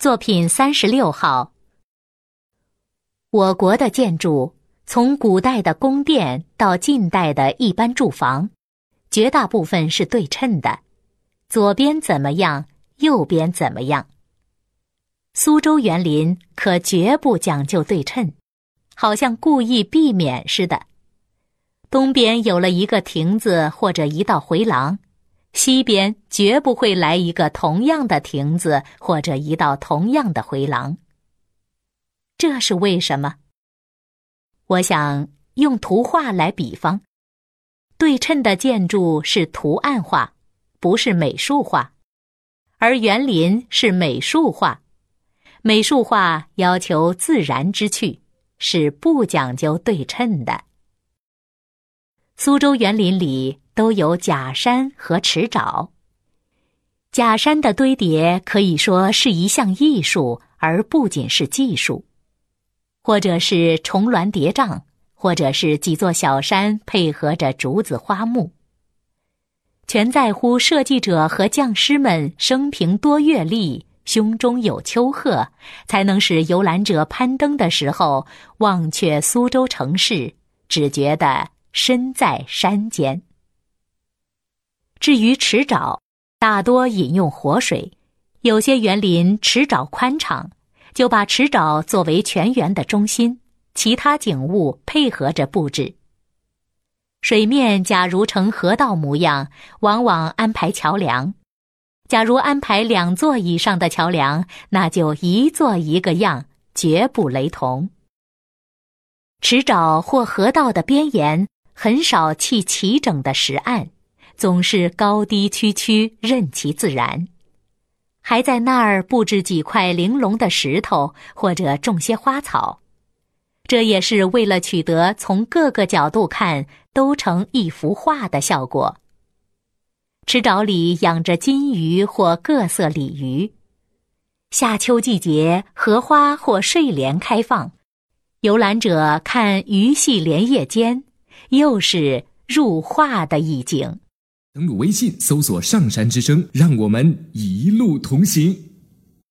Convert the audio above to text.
作品三十六号。我国的建筑，从古代的宫殿到近代的一般住房，绝大部分是对称的，左边怎么样，右边怎么样。苏州园林可绝不讲究对称，好像故意避免似的。东边有了一个亭子或者一道回廊。西边绝不会来一个同样的亭子或者一道同样的回廊。这是为什么？我想用图画来比方，对称的建筑是图案画，不是美术画，而园林是美术画。美术画要求自然之趣，是不讲究对称的。苏州园林里。都有假山和池沼。假山的堆叠可以说是一项艺术，而不仅是技术；或者是重峦叠嶂，或者是几座小山配合着竹子花木。全在乎设计者和匠师们生平多阅历，胸中有丘壑，才能使游览者攀登的时候忘却苏州城市，只觉得身在山间。至于池沼，大多引用活水，有些园林池沼宽敞，就把池沼作为全园的中心，其他景物配合着布置。水面假如呈河道模样，往往安排桥梁；假如安排两座以上的桥梁，那就一座一个样，绝不雷同。池沼或河道的边沿很少砌齐整的石岸。总是高低曲曲，任其自然。还在那儿布置几块玲珑的石头，或者种些花草，这也是为了取得从各个角度看都成一幅画的效果。池沼里养着金鱼或各色鲤鱼，夏秋季节荷花或睡莲开放，游览者看鱼戏莲叶间，又是入画的意境。登录微信，搜索“上山之声”，让我们一路同行。